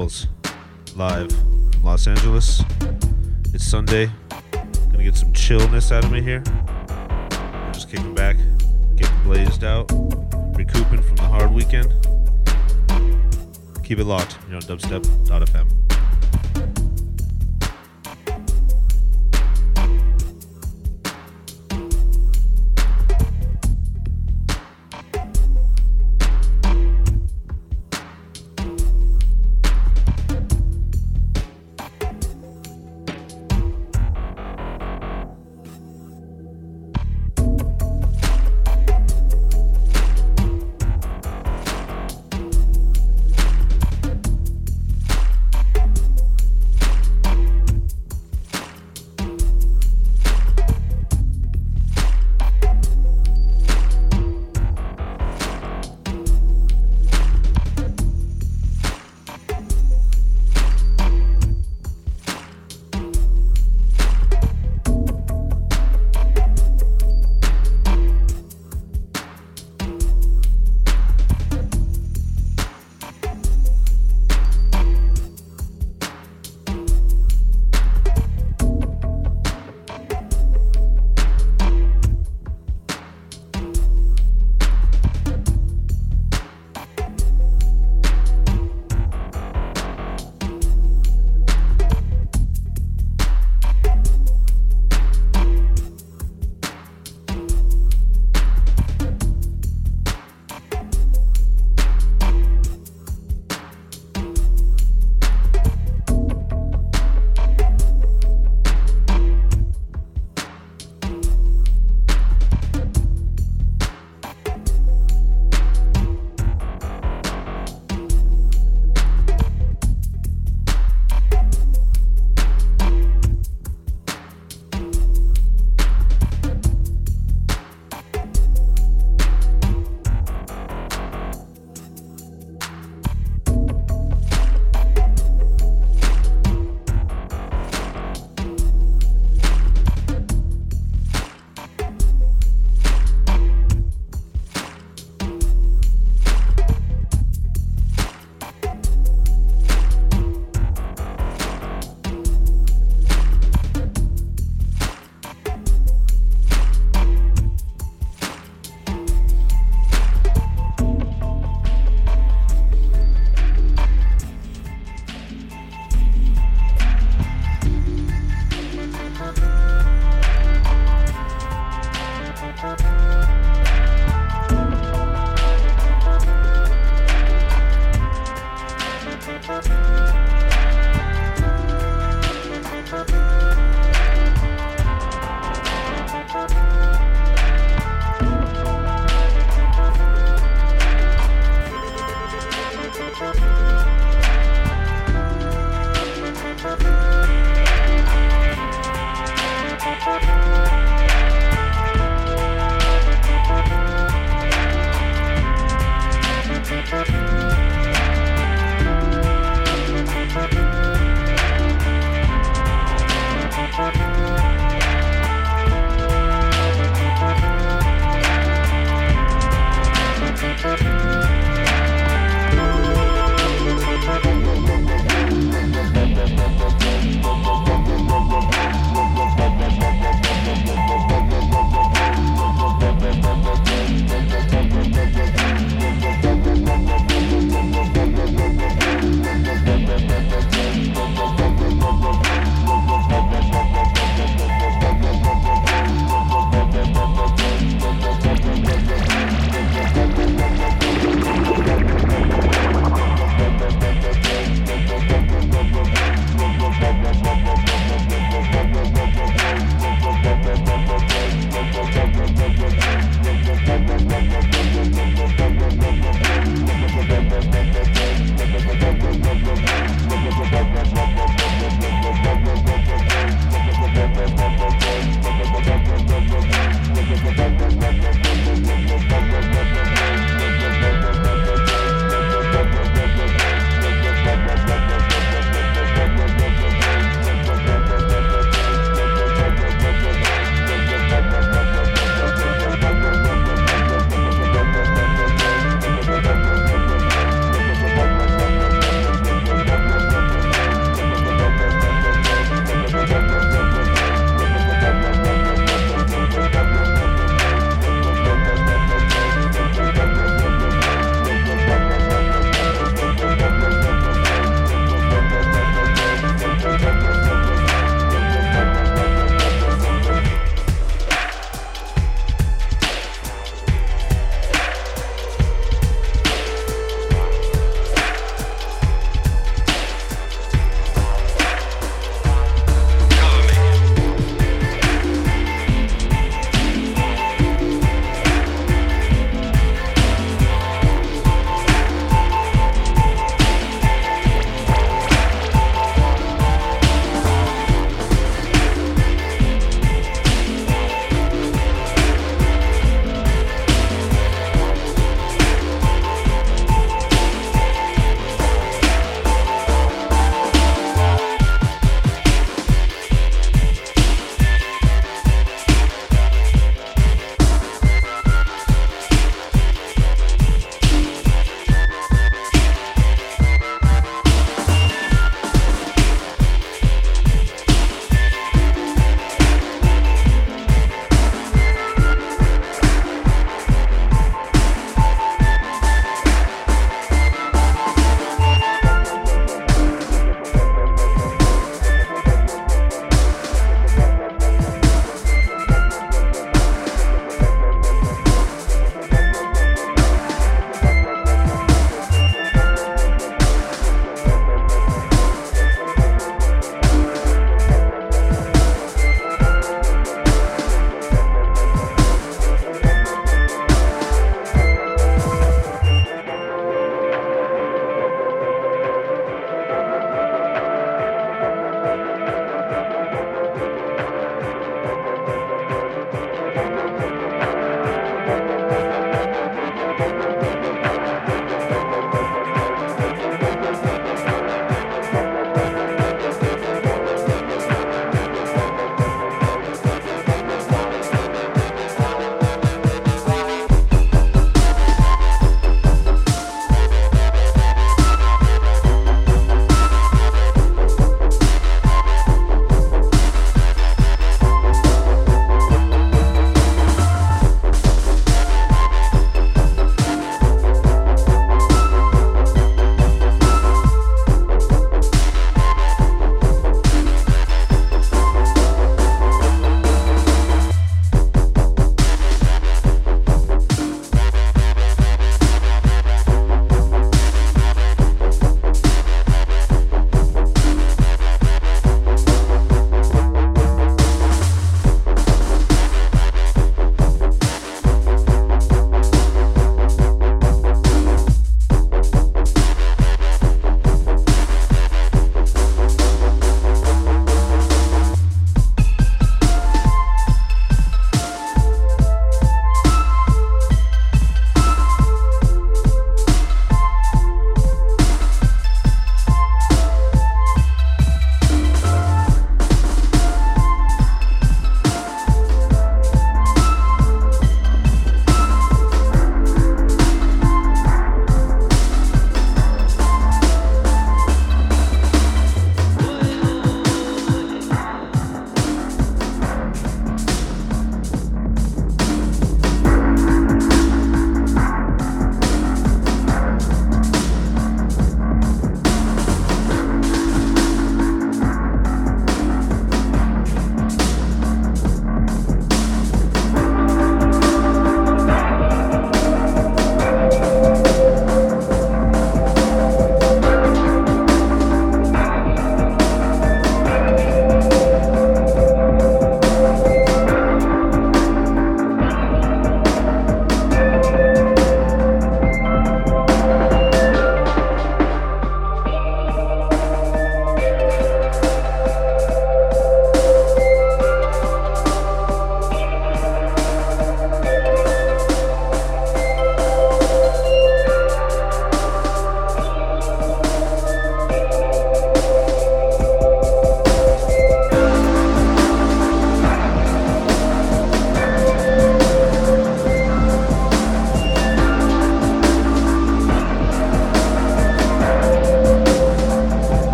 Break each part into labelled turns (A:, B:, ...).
A: Shambles, live from Los Angeles. It's Sunday. Gonna get some chillness out of me here. I'm just kicking back, getting blazed out, recouping from the hard weekend. Keep it locked. You're on dubstep.fm.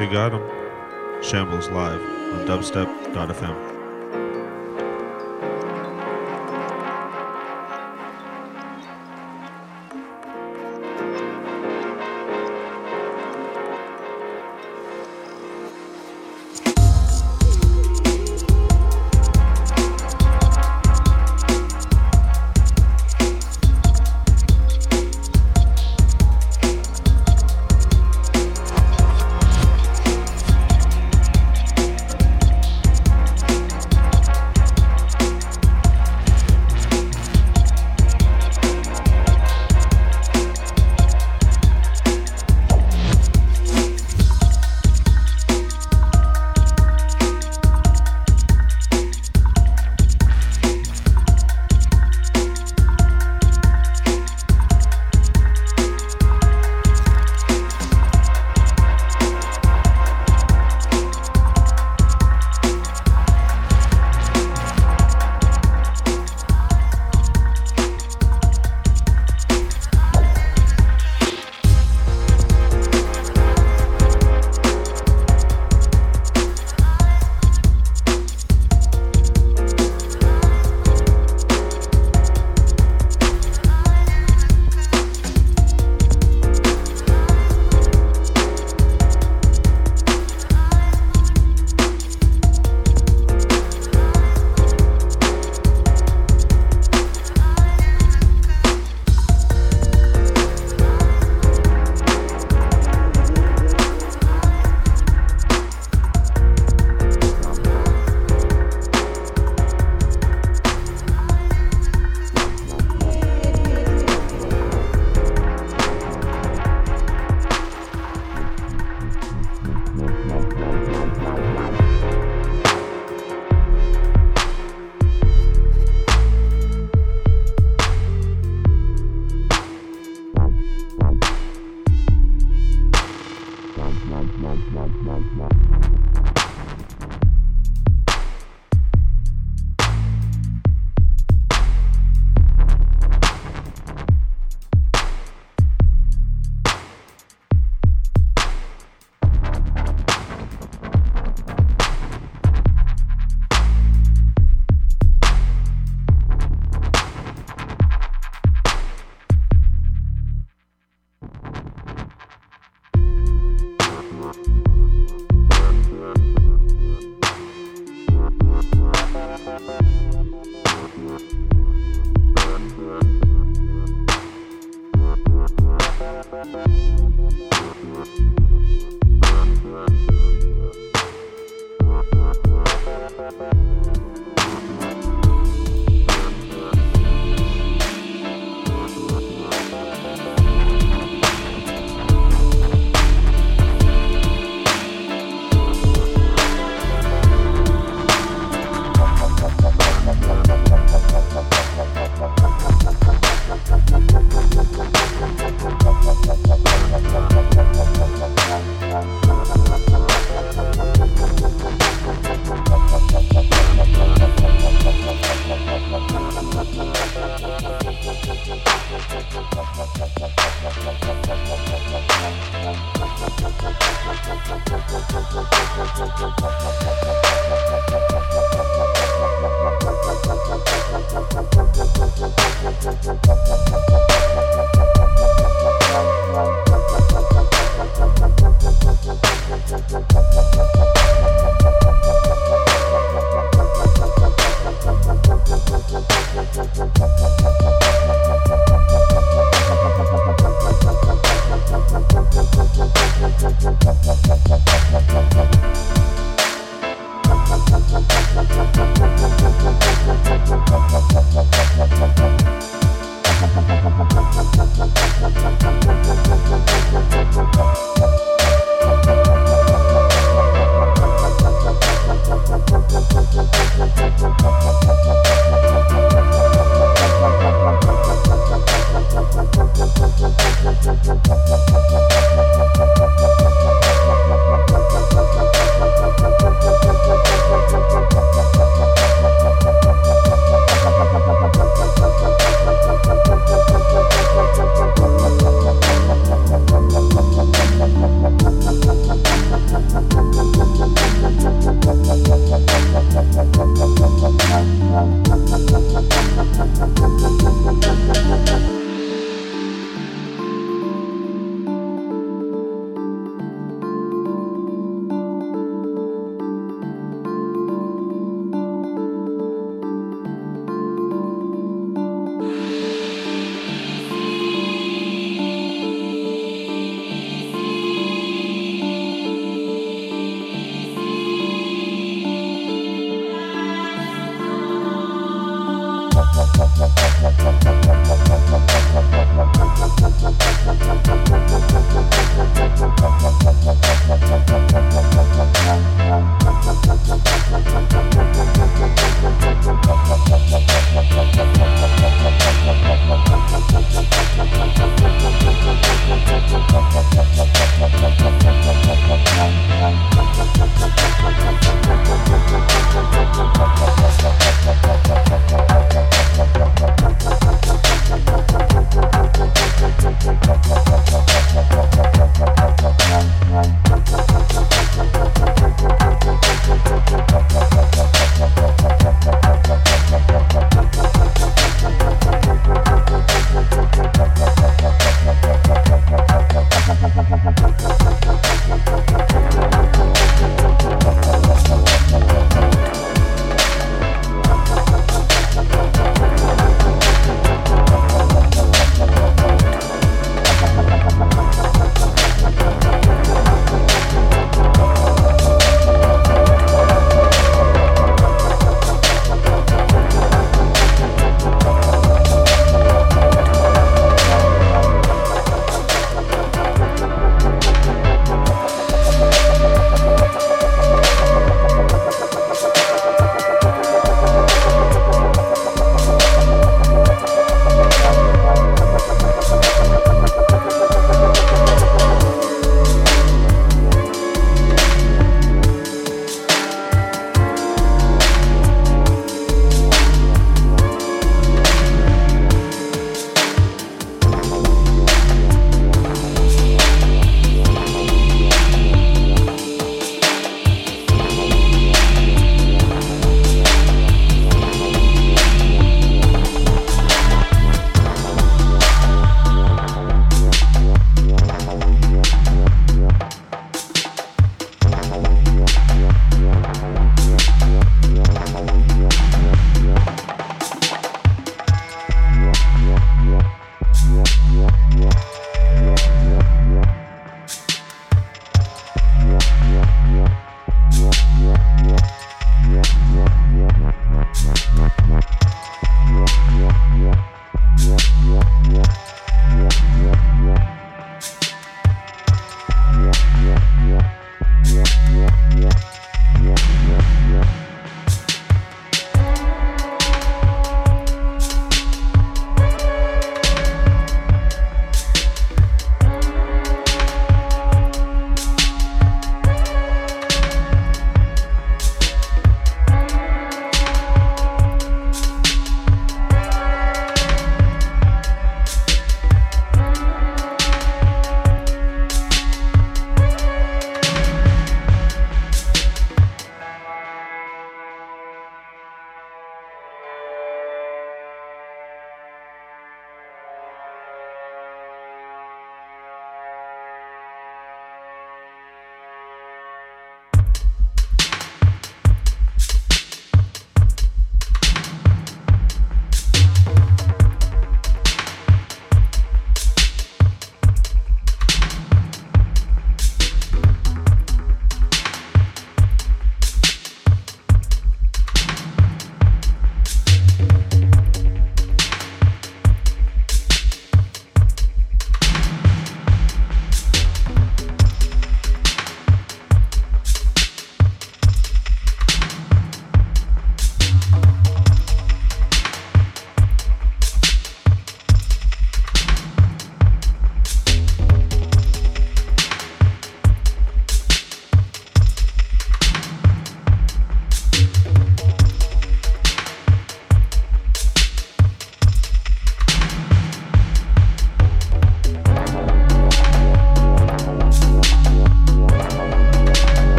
A: You got 'em. Shambles live on dubstep.fm.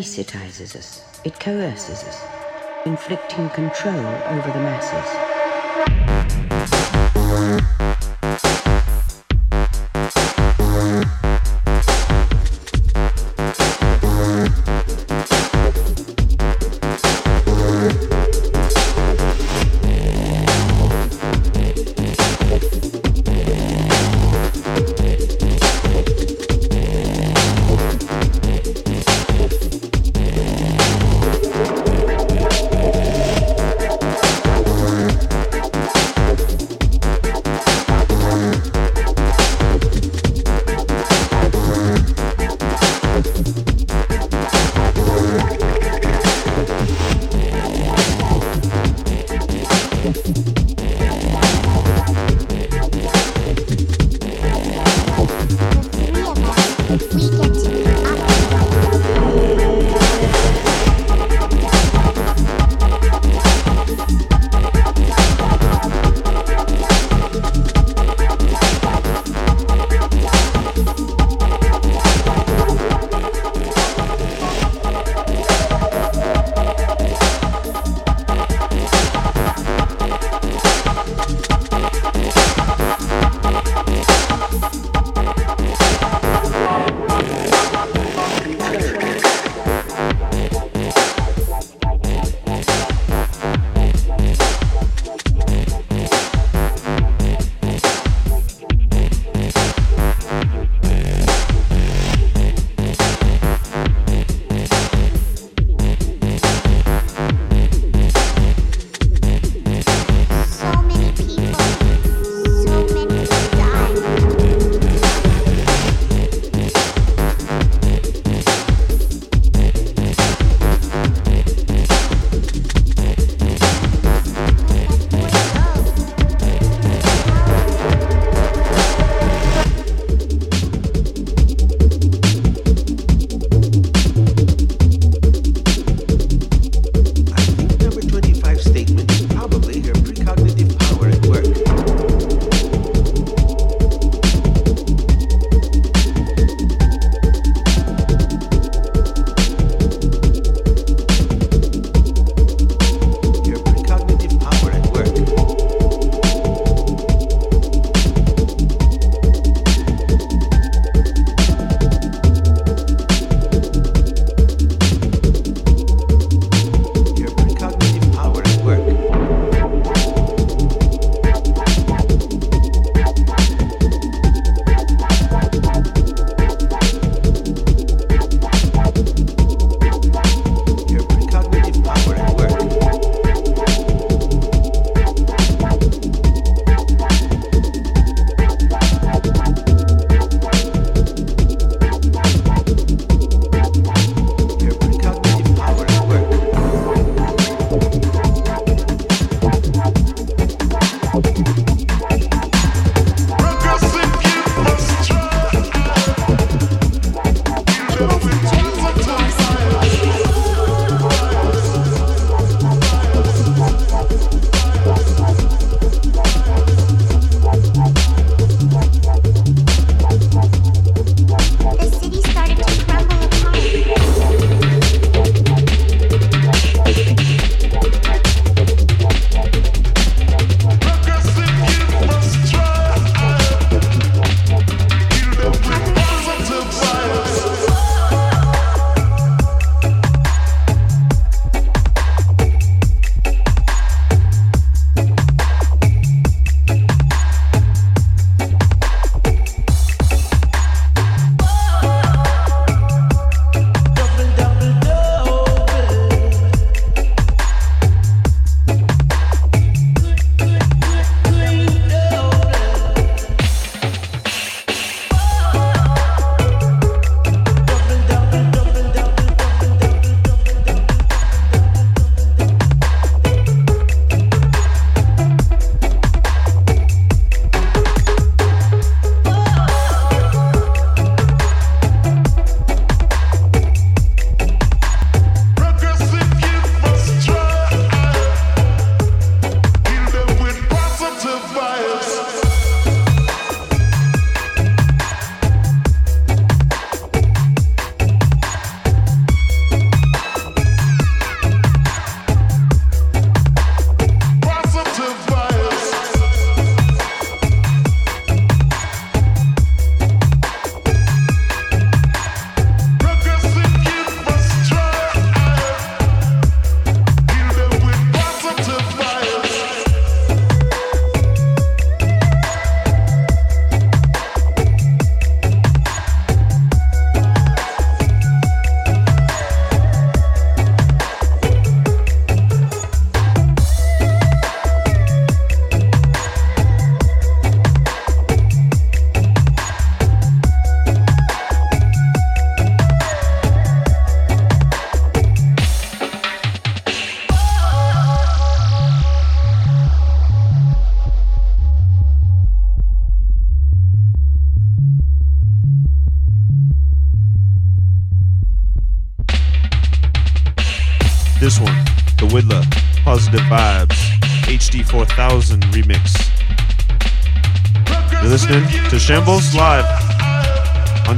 B: anesthetizes us, it coerces us, inflicting control over the masses.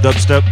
C: On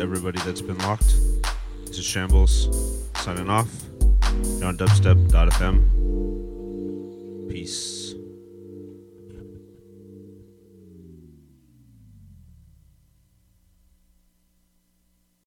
A: everybody that's been locked. This is Shambles signing off. You're on dubstep.fm.